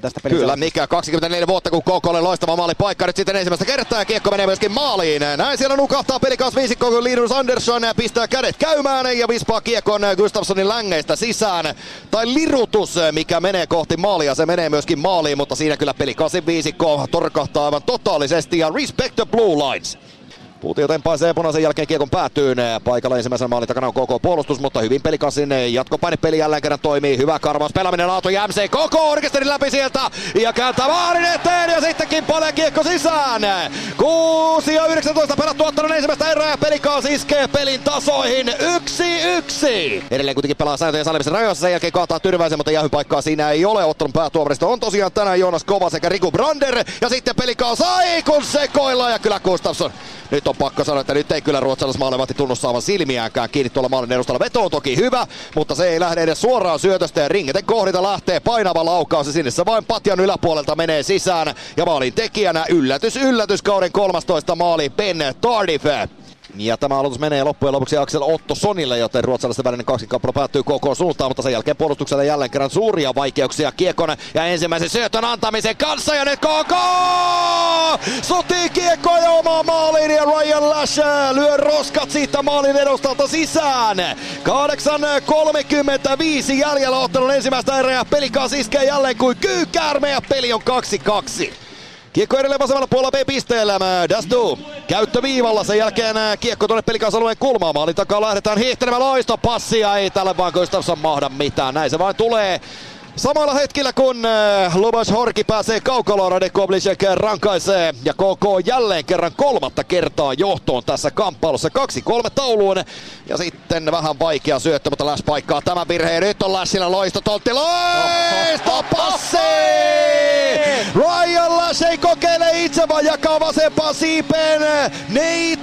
tästä Kyllä, mikä 24 vuotta kun KKlle loistava maali paikka nyt sitten ensimmäistä kertaa ja kiekko menee myöskin maaliin. Näin siellä nukahtaa pelikas viisikko, kun Linus Andersson pistää kädet käymään ja vispaa kiekon Gustafssonin längeistä sisään. Tai lirutus, mikä menee kohti maalia, se menee myöskin maaliin, mutta siinä kyllä pelikasin viisikko torkahtaa aivan totaalisesti ja respect the blue lines. Puutio tempaisee punaisen jälkeen kiekon päätyyn. Paikalla ensimmäisen maalin takana on koko puolustus, mutta hyvin pelikassin peli jälleen kerran toimii. Hyvä karvaus, pelaaminen laatu Jämse koko orkesterin läpi sieltä ja kääntää maalin eteen ja sitten kimpailee kiekko sisään. 6 ja 19 pelattu ottanut ensimmäistä erää pelikaas iskee pelin tasoihin 1-1. Edelleen kuitenkin pelaa sääntöjen salimisen rajoissa, sen jälkeen kaataa tyrväisen, mutta jäähypaikkaa siinä ei ole. Ottelun päätuomarista on tosiaan tänään Jonas Kova sekä Riku Brander ja sitten pelikaas sai kun sekoillaan ja kyllä Gustafsson nyt on pakko sanoa, että nyt ei kyllä ruotsalaismaalevahti tunnu saavan silmiäänkään kiinni tuolla maalin edustalla. Veto on toki hyvä, mutta se ei lähde edes suoraan syötöstä ja ringeten kohdita lähtee painava laukaus ja sinne se vain patjan yläpuolelta menee sisään. Ja maalin tekijänä yllätys yllätys kauden 13 maali Ben Tardif. Ja tämä aloitus menee loppujen lopuksi Aksel Otto Sonille, joten ruotsalaisten välinen kaksikappalo päättyy KK suuntaan, mutta sen jälkeen puolustuksella jälleen kerran suuria vaikeuksia Kiekon ja ensimmäisen syötön antamisen kanssa ja nyt KK! Sotii kiekko ja oma maaliin ja Ryan Lash lyö roskat siitä maalin edustalta sisään. 8.35 jäljellä ottanut ensimmäistä erää pelikaan iskee jälleen kuin kyykäärme ja peli on 2-2. Kiekko edelleen vasemmalla puolella B-pisteellä. Dastu käyttöviivalla. Sen jälkeen kiekko tuonne pelikasalueen kulmaan. Maalin takaa lähdetään hiihtänemään loisto. Passia ei tälle vaan Gustafsson mahda mitään. Näin se vain tulee. Samalla hetkellä kun Lubas Horki pääsee kaukaloon, Radek Koblicek rankaisee ja KK jälleen kerran kolmatta kertaa johtoon tässä kamppailussa. 2-3 tauluun ja sitten vähän vaikea syöttö, mutta Läs paikkaa tämän virheen. Nyt on Lässillä loisto, Tontti loisto, passi! Lash ei kokeile itse, vaan jakaa vasempaan siipeen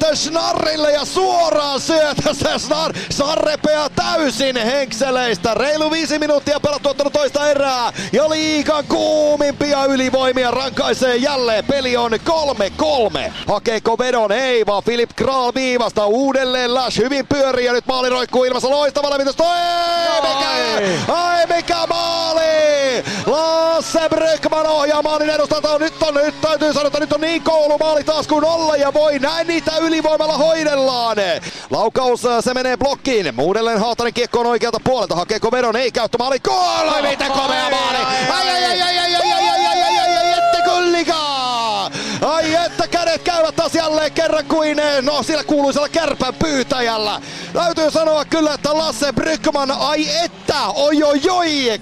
Neitä Snarrille ja suoraan syötöstä Snar. Sarrepeä täysin henkseleistä. Reilu viisi minuuttia pelattu ottanut toista erää ja liikan kuumimpia ylivoimia rankaisee jälleen. Peli on 3-3. Hakeeko vedon? Ei, vaan Filip Kral viivasta uudelleen Lash hyvin pyörii ja nyt maali roikkuu ilmassa loistava lävitys. Ei, mikä, ai mikä maali! Lasse Brykman ohjaa maalin edustalta. Nyt on, nyt täytyy sanoa, että nyt on niin koulumaali taas kuin olla ja voi. Näin niitä ylivoimalla hoidellaan. Laukaus, se menee blokkiin. Uudelleen Haatanen kiekko on oikealta puolelta. Hakeeko vedon? Ei käyttömaali. Koala! Miten komea maali! Ai ai ai ai ai ai kädet käyvät taas jälleen kerran kuin no sillä kuuluisella kärpän pyytäjällä. Täytyy sanoa kyllä, että Lasse Brykman, ai että, oi oi oi,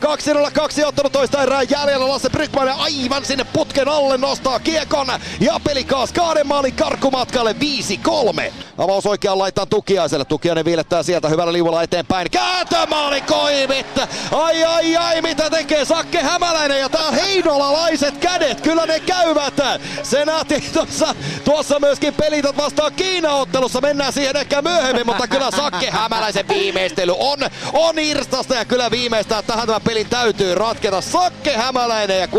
2-0-2 ottanut toista erää jäljellä. Lasse Brykman aivan sinne putken alle nostaa kiekon. Ja pelikaas kahden maalin karkumatkalle 5-3. Avaus oikeaan laitaan Tukiaiselle, Tukiainen viilettää sieltä hyvällä liualla eteenpäin, kääntömaali koivit, ai ai ai mitä tekee Sakke Hämäläinen? Ja tää heinolalaiset kädet, kyllä ne käyvät. Se nähtiin tuossa, tuossa myöskin pelitot vastaan Kiina-ottelussa, mennään siihen ehkä myöhemmin, mutta kyllä Sakke Hämäläisen viimeistely on, on irstasta ja kyllä viimeistään tähän tämä pelin täytyy ratketa. Sakke Hämäläinen ja 6-3.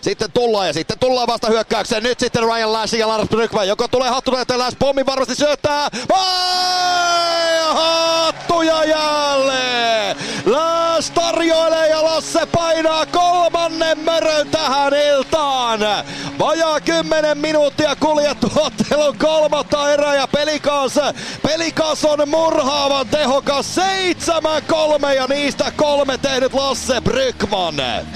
Sitten tullaan ja sitten tullaan vasta hyökkäykseen. Nyt sitten Ryan Lash ja Lars Brykman, joko tulee hattu Lash pommi varmasti syöttää. Vai hattuja jälleen! Lash tarjoilee ja Lasse painaa kolmannen mörön tähän iltaan. Vajaa 10 minuuttia kuljettu ottelun kolmatta erää ja pelikaas, pelikaas on murhaavan tehokas 7-3 ja niistä kolme tehnyt Lasse Brykman.